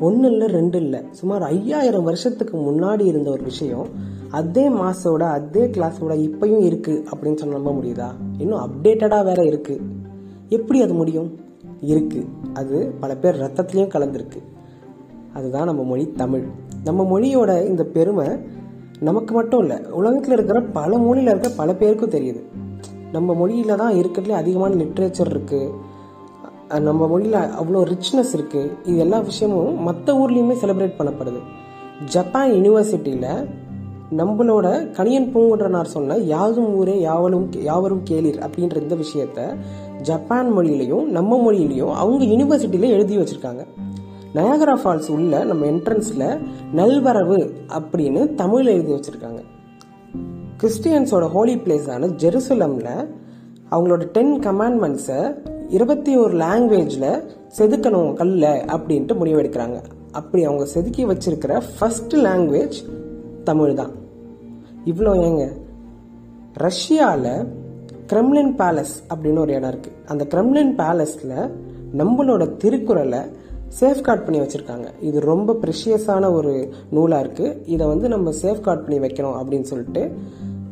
ஒன்று இல்லை ரெண்டு இல்லை சுமார் ஐயாயிரம் வருஷத்துக்கு முன்னாடி இருந்த ஒரு விஷயம் அதே மாசோட அதே கிளாஸோட இப்பயும் இருக்கு அப்படின்னு சொல்ல நம்ப முடியுதா? இன்னும் அப்டேட்டடாக வேற இருக்கு. எப்படி அது முடியும்? இருக்கு. அது பல பேர் ரத்தத்துலேயும் கலந்துருக்கு. அதுதான் நம்ம மொழி தமிழ். நம்ம மொழியோட இந்த பெருமை நமக்கு மட்டும் இல்லை உலகத்தில் இருக்கிற பல மொழியில் இருக்க பல பேருக்கும் தெரியுது. நம்ம மொழியில தான் இருக்கிறதுலே அதிகமான லிட்ரேச்சர் இருக்குது நம்ம மொழியில் அவ்வளோ ரிச்னஸ் இருக்குது இது எல்லா விஷயமும் மற்ற ஊர்லேயுமே செலிப்ரேட் பண்ணப்படுது. ஜப்பான் யூனிவர்சிட்டியில் நம்மளோட கணியன் பூங்குன்றனார் சொன்ன யாதும் ஊரே யாவலும் யாவரும் கேளிர் அப்படின்ற இந்த விஷயத்த ஜப்பான் மொழியிலையும் நம்ம மொழியிலையும் அவங்க யூனிவர்சிட்டியில எழுதி வச்சிருக்காங்க. நயாகரா ஃபால்ஸ் உள்ள நம்ம என்ட்ரன்ஸில் நல்வரவு அப்படின்னு தமிழ் எழுதி வச்சிருக்காங்க. கிறிஸ்டியன்ஸோட ஹோலி பிளேஸான ஜெருசலமில் அவங்களோட டென் கமாண்ட்மெண்ட்ஸை இருபத்தி ஒரு லாங்குவேஜில் செதுக்கணும் கல்ல அப்படின்ட்டு முடிவெடுக்கிறாங்க. அப்படி அவங்க செதுக்கி வச்சிருக்கிற ஃபர்ஸ்ட் லாங்குவேஜ் தமிழ் தான். இவ்வளோ ஏங்க? ரஷ்யாவில் கிரெம்லின் பேலஸ் அப்படின்னு ஒரு இடம் இருக்கு. அந்த கிரெம்லின் பேலஸில் நம்மளோட திருக்குறளை சேஃப்கார்ட் பண்ணி வச்சுருக்காங்க. இது ரொம்ப ப்ரெஷியஸான ஒரு நூலாக இருக்குது இதை வந்து நம்ம சேஃப்கார்ட் பண்ணி வைக்கணும் அப்படின்னு சொல்லிட்டு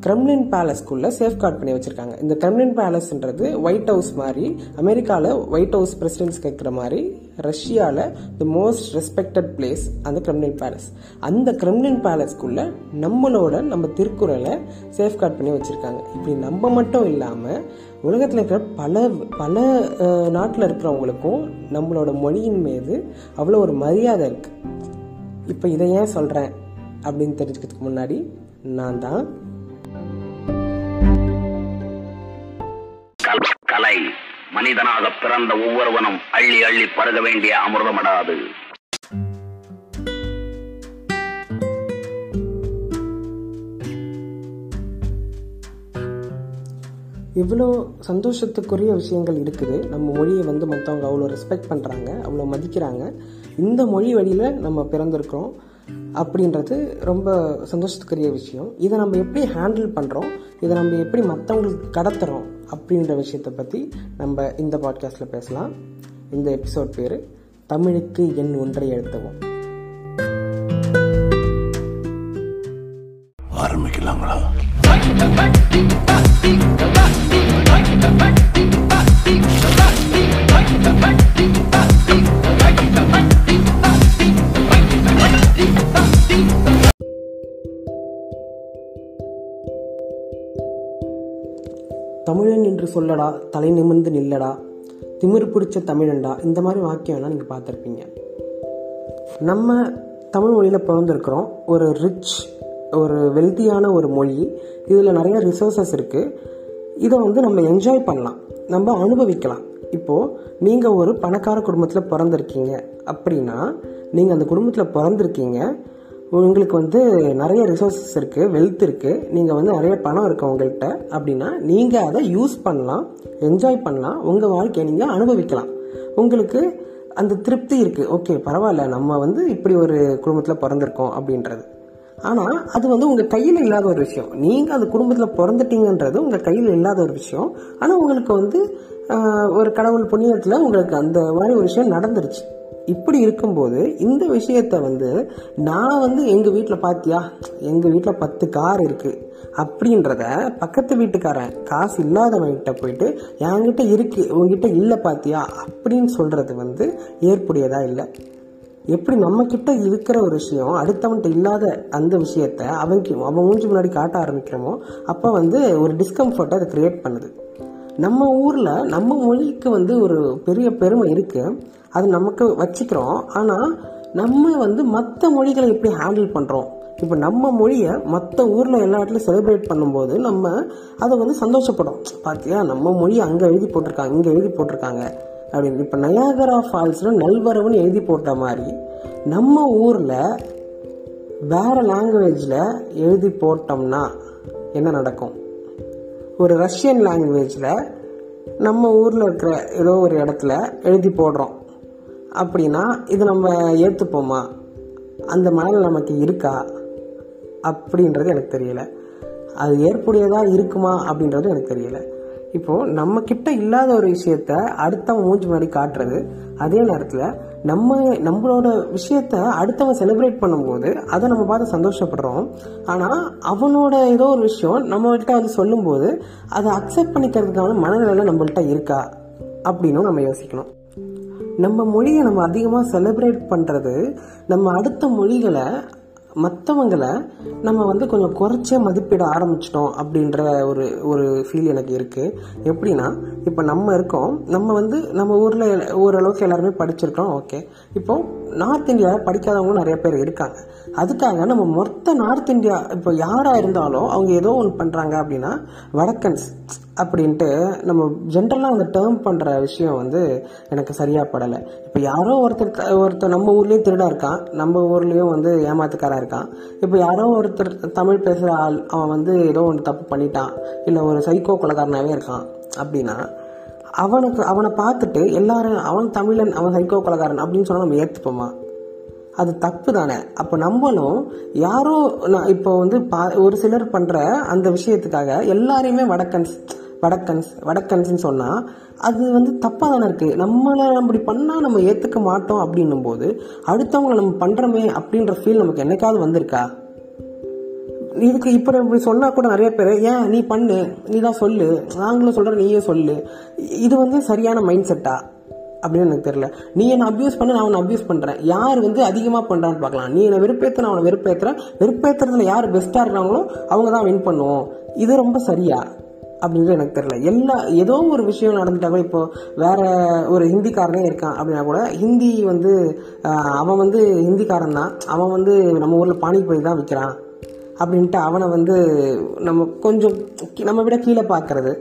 கிரெம்லின் பேலஸ்க்குள்ள சேஃப்கார்ட் பண்ணி வச்சுருக்காங்க. இந்த கிரெம்லின் பேலஸ்ன்றது ஒயிட் ஹவுஸ் மாதிரி அமெரிக்காவில் ஒயிட் ஹவுஸ் பிரசிடென்ட்ஸ் கேட்குற மாதிரி ரஷ்யாவில் தி மோஸ்ட் ரெஸ்பெக்டட் பிளேஸ் அந்த கிரெம்லின் பேலஸ் அந்த கிரெம்லின் பேலஸ்க்குள்ளே நம்மளோட நம்ம திருக்குறளை சேஃப்கார்ட் பண்ணி வச்சுருக்காங்க. இப்படி நம்ம மட்டும் இல்லாமல் உலகத்தில் இருக்கிற பல பல நாட்டில் இருக்கிறவங்களுக்கும் நம்மளோட மொழியின் மீது அவ்வளோ ஒரு மரியாதை இருக்குது இப்போ இதை ஏன் சொல்கிறேன் அப்படின்னு தெரிஞ்சுக்கிறதுக்கு முன்னாடி நான் தான் கல்- கலை மனிதனாக பிறந்த ஒவ்வொருவனும் அள்ளி அள்ளி பருக வேண்டிய அமிர்தமடாது. இவ்வளோ சந்தோஷத்துக்குரிய விஷயங்கள் இருக்குது. நம்ம மொழியை வந்து மற்றவங்க அவ்வளோ ரெஸ்பெக்ட் பண்ணுறாங்க அவ்வளோ மதிக்கிறாங்க. இந்த மொழி வழியில் நம்ம பிறந்திருக்கிறோம் அப்படின்றது ரொம்ப சந்தோஷத்துக்குரிய விஷயம். இதை நம்ம எப்படி ஹேண்டில் பண்ணுறோம் இதை நம்ம எப்படி மற்றவங்களுக்கு கடத்துகிறோம் அப்படின்ற விஷயத்தை பற்றி நம்ம இந்த பாட்காஸ்ட்டில் பேசலாம். இந்த எபிசோட் பேர் தமிழுக்கு எண் ஒன்றை எழுத்தவும். ஆரம்பிக்கலாங்களா? தமிழன் என்று சொல்லடா தலை நிமிர்ந்து நில்லடா. திமிர் பிடிச்ச தமிழன்டா. இந்த மாதிரி வாக்கியம்லாம் நீங்கள் பார்த்துருப்பீங்க. நம்ம தமிழ் மொழியில் பிறந்திருக்கிறோம். ஒரு ரிச் ஒரு வெல்த்தியான ஒரு மொழி. இதில் நிறைய ரிசோர்சஸ் இருக்குது இதை வந்து நம்ம என்ஜாய் பண்ணலாம். நம்ம அனுபவிக்கலாம். இப்போது நீங்கள் ஒரு பணக்கார குடும்பத்தில் பிறந்திருக்கீங்க. அப்படின்னா நீங்கள் அந்த குடும்பத்தில் பிறந்திருக்கீங்க. உங்களுக்கு வந்து நிறைய ரிசோர்ஸஸ் இருக்குது வெல்த் இருக்குது நீங்கள் வந்து நிறைய பணம் இருக்குது உங்கள்கிட்ட. அப்படின்னா நீங்கள் அதை யூஸ் பண்ணலாம் என்ஜாய் பண்ணலாம். உங்கள் வாழ்க்கையை நீங்கள் அனுபவிக்கலாம். உங்களுக்கு அந்த திருப்தி இருக்குது ஓகே பரவாயில்ல. நம்ம வந்து இப்படி ஒரு குடும்பத்தில் பிறந்திருக்கோம் அப்படின்றது. ஆனால் அது வந்து உங்கள் கையில் இல்லாத ஒரு விஷயம். நீங்கள் அந்த குடும்பத்தில் பிறந்துட்டீங்கன்றது உங்கள் கையில் இல்லாத ஒரு விஷயம். ஆனால் உங்களுக்கு வந்து ஒரு கடவுள் புண்ணியத்தில் உங்களுக்கு அந்த மாதிரி ஒரு விஷயம் நடந்துருச்சு. இப்படி இருக்கும்போது இந்த விஷயத்த வந்து நான் வந்து எங்கள் வீட்டில் பார்த்தியா எங்கள் வீட்டில் பத்து கார் இருக்குது அப்படின்றத பக்கத்து வீட்டுக்காரன் காசு இல்லாதவன்கிட்ட போயிட்டு என்கிட்ட இருக்குது உங்ககிட்ட இல்லை பார்த்தியா அப்படின்னு சொல்கிறது வந்து ஏற்புடையதாக இல்லை. எப்படி நம்மக்கிட்ட இருக்கிற ஒரு விஷயம் அடுத்தவன்கிட்ட இல்லாத அந்த விஷயத்த அவன் அவன் மூஞ்சி முன்னாடி காட்ட ஆரம்பிக்கிறோமோ அப்போ வந்து ஒரு டிஸ்கம்ஃபர்ட்டை அதை கிரியேட் பண்ணுது. நம்ம ஊரில் நம்ம மொழிக்கு வந்து ஒரு பெரிய பெருமை இருக்குது அது நமக்கு வச்சுக்கிறோம். ஆனால் நம்ம வந்து மற்ற மொழிகளை எப்படி ஹேண்டில் பண்ணுறோம் இப்போ நம்ம மொழியை மற்ற ஊரில் எல்லா இடத்துலையும் செலிப்ரேட் பண்ணும்போது நம்ம அதை வந்து சந்தோஷப்படும் பார்த்தியா நம்ம மொழி அங்கே எழுதி போட்டிருக்காங்க இங்கே எழுதி போட்டிருக்காங்க. அப்படின்னு. இப்போ நயாகரா ஃபால்ஸில் நல்வரவுன்னு எழுதி போட்ட மாதிரி நம்ம ஊரில் வேறு லாங்குவேஜில் எழுதி போட்டோம்னா என்ன நடக்கும்? ஒரு ரஷ்யன் லாங்குவேஜில் நம்ம ஊரில் இருக்கிற ஏதோ ஒரு இடத்துல எழுதி போடுறோம். அப்படின்னா இது நம்ம ஏற்றுப்போமா அந்த மனநிலை நமக்கு இருக்கா? அப்படின்றது எனக்கு தெரியல. அது ஏற்புடையதாக இருக்குமா அப்படின்றது எனக்கு தெரியல. இப்போ நம்ம கிட்ட இல்லாத ஒரு விஷயத்த அடுத்தவன் மூஞ்சி மாதிரி காட்டுறது அதே நேரத்தில் நம்ம நம்மளோட விஷயத்த அடுத்தவன் செலிப்ரேட் பண்ணும்போது அதை நம்ம பார்த்து சந்தோஷப்படுறோம். ஆனால் அவனோட ஏதோ ஒரு விஷயம் நம்மகிட்ட வந்து சொல்லும்போது அதை அக்செப்ட் பண்ணிக்கிறதுக்கான மனநிலை நம்மள்கிட்ட இருக்கா? அப்படின்னும் நம்ம யோசிக்கணும். நம்ம மொழியை நம்ம அதிகமாக செலிப்ரேட் பண்ணுறது நம்ம அடுத்த மொழிகளை மற்றவங்களை நம்ம வந்து கொஞ்சம் குறைச்சே மதிப்பிட ஆரம்பிச்சிட்டோம் அப்படின்ற ஒரு ஒரு ஃபீல் எனக்கு இருக்குது எப்படின்னா இப்போ நம்ம இருக்கோம் நம்ம வந்து நம்ம ஊரில் ஓரளவுக்கு எல்லாருமே படிச்சிருக்கோம் ஓகே இப்போது நார்த் இந்தியாவில் படிக்காதவங்களும் நிறைய பேர் இருக்காங்க. அதுக்காக நம்ம மொத்த நார்த் இந்தியா இப்போ யாராக இருந்தாலும் அவங்க ஏதோ ஒன்று பண்ணுறாங்க அப்படின்னா வடக்கன்ஸ் அப்படின்ட்டு நம்ம ஜென்ரலாக அந்த டேர்ம் பண்ணுற விஷயம் வந்து எனக்கு சரியாக படலை. இப்போ யாரோ ஒருத்தர் ஒருத்தர் நம்ம ஊர்லேயும் திருடா இருக்கான் நம்ம ஊர்லேயும் வந்து ஏமாத்துக்காராக இருக்கான். இப்போ யாரோ ஒருத்தர் தமிழ் பேசுகிற ஆள் அவன் வந்து ஏதோ ஒன்று தப்பு பண்ணிட்டான் இல்லை ஒரு சைக்கோ கொலகாரனாகவே இருக்கான் அப்படின்னா அவனுக்கு அவனை பார்த்துட்டு எல்லாரும் அவன் தமிழன் அவன் சைக்கோ கொலகாரன் அப்படின்னு சொன்னால் நம்ம ஏற்றுப்போமா அது தப்பு தானே. அப்போ நம்மளும் யாரோ நான் இப்போ வந்து பா ஒரு சிலர் பண்ணுற அந்த விஷயத்துக்காக எல்லாரையுமே வடக்கன்ஸ் வடக்கன்ஸ் வடக்கன்ஸ்னு சொன்னால் அது வந்து தப்பாக தானே இருக்குது நம்மளை அப்படி பண்ணால் நம்ம ஏற்றுக்க மாட்டோம் அப்படின்னும் போது அடுத்தவங்களை நம்ம பண்ணுறோமே அப்படின்ற ஃபீல் நமக்கு என்னைக்காவது வந்திருக்கா? இதுக்கு இப்போ இப்படி சொன்னால் கூட நிறைய பேர் ஏன் நீ பண்ணு நீ தான் சொல்லு நாங்களும் சொல்கிறோம் நீயே சொல்லு. இது வந்து சரியான மைண்ட் செட்டா அப்படின்னு எனக்கு தெரியல. நீ என்னை அப்யூஸ் பண்ண நான் அவனை அப்யூஸ் பண்ணுறேன் யார் வந்து அதிகமாக பண்ணுறான்னு பார்க்கலாம். நீ என்னை வெறுப்பேற்ற நான் அவனை வெறுப்பேற்றுறேன் வெறுப்பேற்றுறதுல யார் பெஸ்ட்டாக இருக்காங்களோ அவங்க தான் வின் பண்ணுவோம். இது ரொம்ப சரியா? அப்படின்றது எனக்கு தெரியல. எல்லா ஏதோ ஒரு விஷயம் நடந்துட்டா கூட இப்போ வேற ஒரு ஹிந்திக்காரனே இருக்கான் அப்படின்னா கூட ஹிந்தி வந்து அவன் வந்து ஹிந்திக்காரன் தான். அவன் வந்து நம்ம ஊரில் பானிபூரி தான் விற்கிறான் அப்படின்ட்டு அவனை வந்து நம்ம கொஞ்சம் நம்ம விட கீழே பார்க்கறது.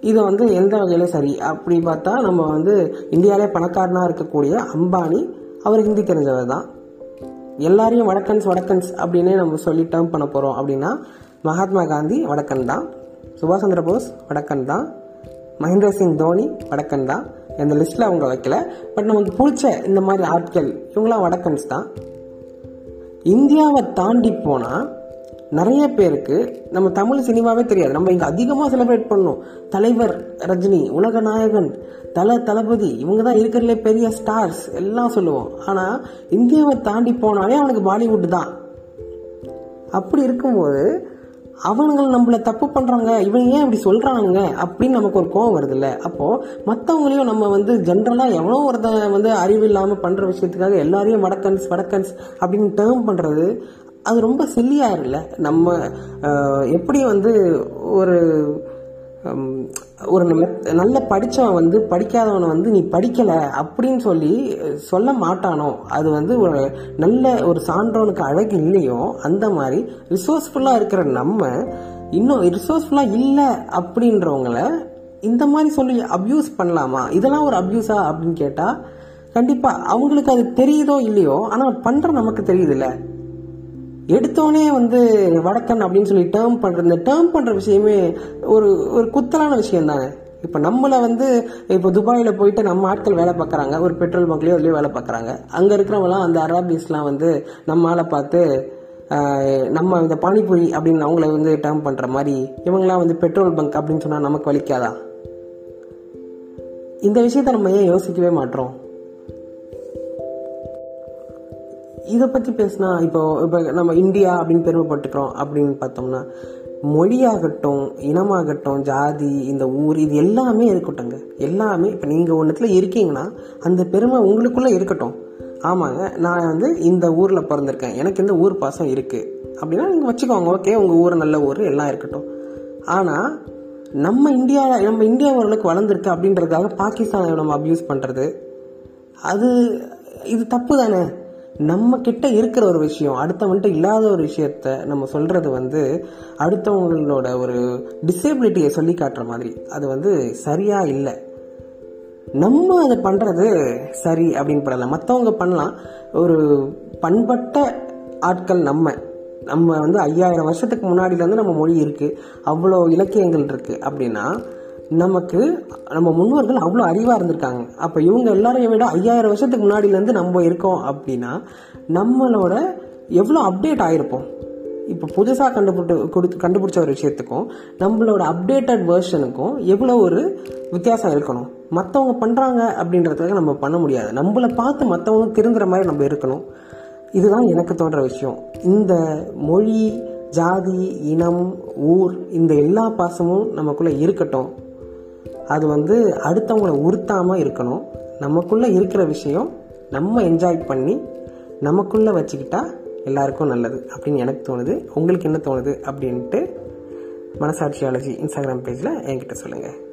இது வந்து எந்த வகையில் சரி. அப்படி பார்த்தா நம்ம வந்து இந்தியாவிலே பணக்காரனாக இருக்கக்கூடிய அம்பானி அவர் ஹிந்தி தெரிஞ்சவர் தான். எல்லாரையும் வடக்கன்ஸ் வடக்கன்ஸ் அப்படின்னே நம்ம சொல்லி டேர்ம் பண்ண போகிறோம் அப்படின்னா மகாத்மா காந்தி வடக்கன் தான் சுபாஷ் சந்திர போஸ் வடக்கன் தான் மகேந்திர சிங் தோனி வடக்கன் தான். இந்த லிஸ்ட்டில் அவங்க வைக்கல. பட் நமக்கு பிடிச்ச இந்த மாதிரி ஆட்கள் இவங்களாம் வடக்கன்ஸ் தான். இந்தியாவை தாண்டி போனால் நிறைய பேருக்கு நம்ம தமிழ் சினிமாவே தெரியாது. நம்ம இங்கே அதிகமாக செலிப்ரேட் பண்ணோம். தலைவர் ரஜினி உலக நாயகன் தல தளபதி இவங்க தான் இருக்கிறதுலே பெரிய ஸ்டார்ஸ் எல்லாம் சொல்லுவோம். ஆனால் இந்தியாவை தாண்டி போனாலே அவனுக்கு பாலிவுட் தான். அப்படி இருக்கும்போது அவனுங்கள் நம்மள தப்பு பண்ணுறாங்க இவங்க ஏன் இப்படி சொல்கிறாங்க அப்படின்னு நமக்கு ஒரு கோவம் வருதுல்ல. அப்போது மற்றவங்களையும் நம்ம வந்து ஜென்ரலாக எவ்வளோ ஒருத்தன் வந்து அறிவு இல்லாமல் பண்ணுற விஷயத்துக்காக எல்லாரையும் வடக்கன்ஸ் வடக்கன்ஸ் அப்படின்னு டேர்ம் பண்ணுறது அது ரொம்ப சில்லியாக இல்லை நம்ம எப்படி வந்து ஒரு ஒரு நல்ல- படித்தவன் வந்து படிக்காதவனை வந்து நீ படிக்கலை அப்படின்னு சொல்லி சொல்ல மாட்டானோ? அது வந்து ஒரு நல்ல ஒரு சான்றவனுக்கு அழகு இல்லையோ? அந்த மாதிரி ரிசோர்ஸ்ஃபுல்லாக இருக்கிற நம்ம இன்னும் ரிசோர்ஸ்ஃபுல்லாக இல்லை அப்படின்றவங்கள இந்த மாதிரி சொல்லி அப்யூஸ் பண்ணலாமா? இதெல்லாம் ஒரு அப்யூஸா அப்படின்னு கேட்டால் கண்டிப்பாக அவங்களுக்கு அது தெரியுதோ இல்லையோ? ஆனால் பண்ணுற நமக்கு தெரியுதுல்ல. எடுத்தோடனே வந்து வடக்கன் அப்படின்னு சொல்லி டேர்ம் பண்ற இந்த டேர்ம் பண்ற விஷயமே ஒரு ஒரு குத்தலான விஷயம் தானே இப்போ நம்மளை வந்து இப்போ துபாயில போயிட்டு நம்ம ஆட்கள் வேலை பார்க்குறாங்க ஒரு பெட்ரோல் பங்க்லயோ அதுலயோ வேலை பார்க்குறாங்க அங்க இருக்கிறவங்களாம் அந்த அராபிஸ்லாம் வந்து நம்ம ஆளை பார்த்து நம்ம இந்த பானிபூரி அப்படின்னு அவங்கள வந்து டேர்ம் பண்ற மாதிரி இவங்களாம் வந்து பெட்ரோல் பங்க் அப்படின்னு சொன்னா நமக்கு வலிக்காதா? இந்த விஷயத்த நம்ம ஏன் யோசிக்கவே மாட்டோம் இதை பற்றி பேசினா இப்போ இப்போ நம்ம இந்தியா அப்படின்னு பெருமைப்பட்டுக்கிறோம் அப்படின்னு பார்த்தோம்னா மொழியாகட்டும் இனமாகட்டும் ஜாதி இந்த ஊர் இது எல்லாமே இருக்கட்டும்ங்க. எல்லாமே இப்போ நீங்கள் ஒன்றுத்தில் இருக்கீங்கன்னா அந்த பெருமை உங்களுக்குள்ளே இருக்கட்டும். ஆமாங்க நான் வந்து இந்த ஊரில் பிறந்திருக்கேன். எனக்கு இந்த ஊர் பாசம் இருக்குது அப்படின்னா நீங்கள் வச்சுக்கோங்க ஓகே உங்கள் ஊர் நல்ல ஊர் எல்லாம் இருக்கட்டும். ஆனால் நம்ம இந்தியா நம்ம இந்தியா ஓரளவுக்கு வளர்ந்துருக்கு அப்படின்றதுக்காக பாகிஸ்தானை நம்ம அப்யூஸ் பண்ணுறது அது இது தப்பு தானே? நம்ம கிட்ட இருக்கிற ஒரு விஷயம் அடுத்தவங்கள்ட்ட இல்லாத ஒரு விஷயத்த நம்ம சொல்றது வந்து அடுத்தவங்களோட ஒரு டிசேபிலிட்டியை சொல்லி காட்டுற மாதிரி. அது வந்து சரியா இல்லை. நம்ம அதை பண்றது சரி அப்படின்னு படல மற்றவங்க பண்ணலாம். ஒரு பண்பட்ட ஆட்கள் நம்ம. நம்ம வந்து ஐயாயிரம் வருஷத்துக்கு முன்னாடில வந்து நம்ம மொழி இருக்கு. அவ்வளோ இலக்கியங்கள் இருக்கு. அப்படின்னா நமக்கு நம்ம முன்னோர்கள் அவ்வளோ அறிவாக இருந்திருக்காங்க. அப்போ இவங்க எல்லாரையும் விட ஐயாயிரம் வருஷத்துக்கு முன்னாடியிலேருந்து நம்ம இருக்கோம் அப்படின்னா நம்மளோட எவ்வளோ அப்டேட் ஆகிருப்போம் இப்போ புதுசாக கண்டுபிடி கொடுத்து கண்டுபிடிச்ச ஒரு விஷயத்துக்கும் நம்மளோட அப்டேட்டட் வேர்ஷனுக்கும் எவ்வளோ ஒரு வித்தியாசம் இருக்கணும். மற்றவங்க பண்ணுறாங்க அப்படின்றதுக்காக நம்ம பண்ண முடியாது. நம்மளை பார்த்து மற்றவங்க திருந்துற மாதிரி நம்ம இருக்கணும். இதுதான் எனக்கு தோன்ற விஷயம். இந்த மொழி ஜாதி இனம் ஊர் இந்த எல்லா பாசமும் நமக்குள்ளே இருக்கட்டும். அது வந்து அடுத்தவங்களை உறுத்தாமல் இருக்கணும். நமக்குள்ளே இருக்கிற விஷயம் நம்ம என்ஜாய் பண்ணி நமக்குள்ளே வச்சுக்கிட்டா எல்லாருக்கும் நல்லது அப்படின்னு எனக்கு தோணுது. உங்களுக்கு என்ன தோணுது அப்படின்ட்டு மனசாட்சியாலஜி இன்ஸ்டாகிராம் பேஜில் என்கிட்ட சொல்லுங்கள்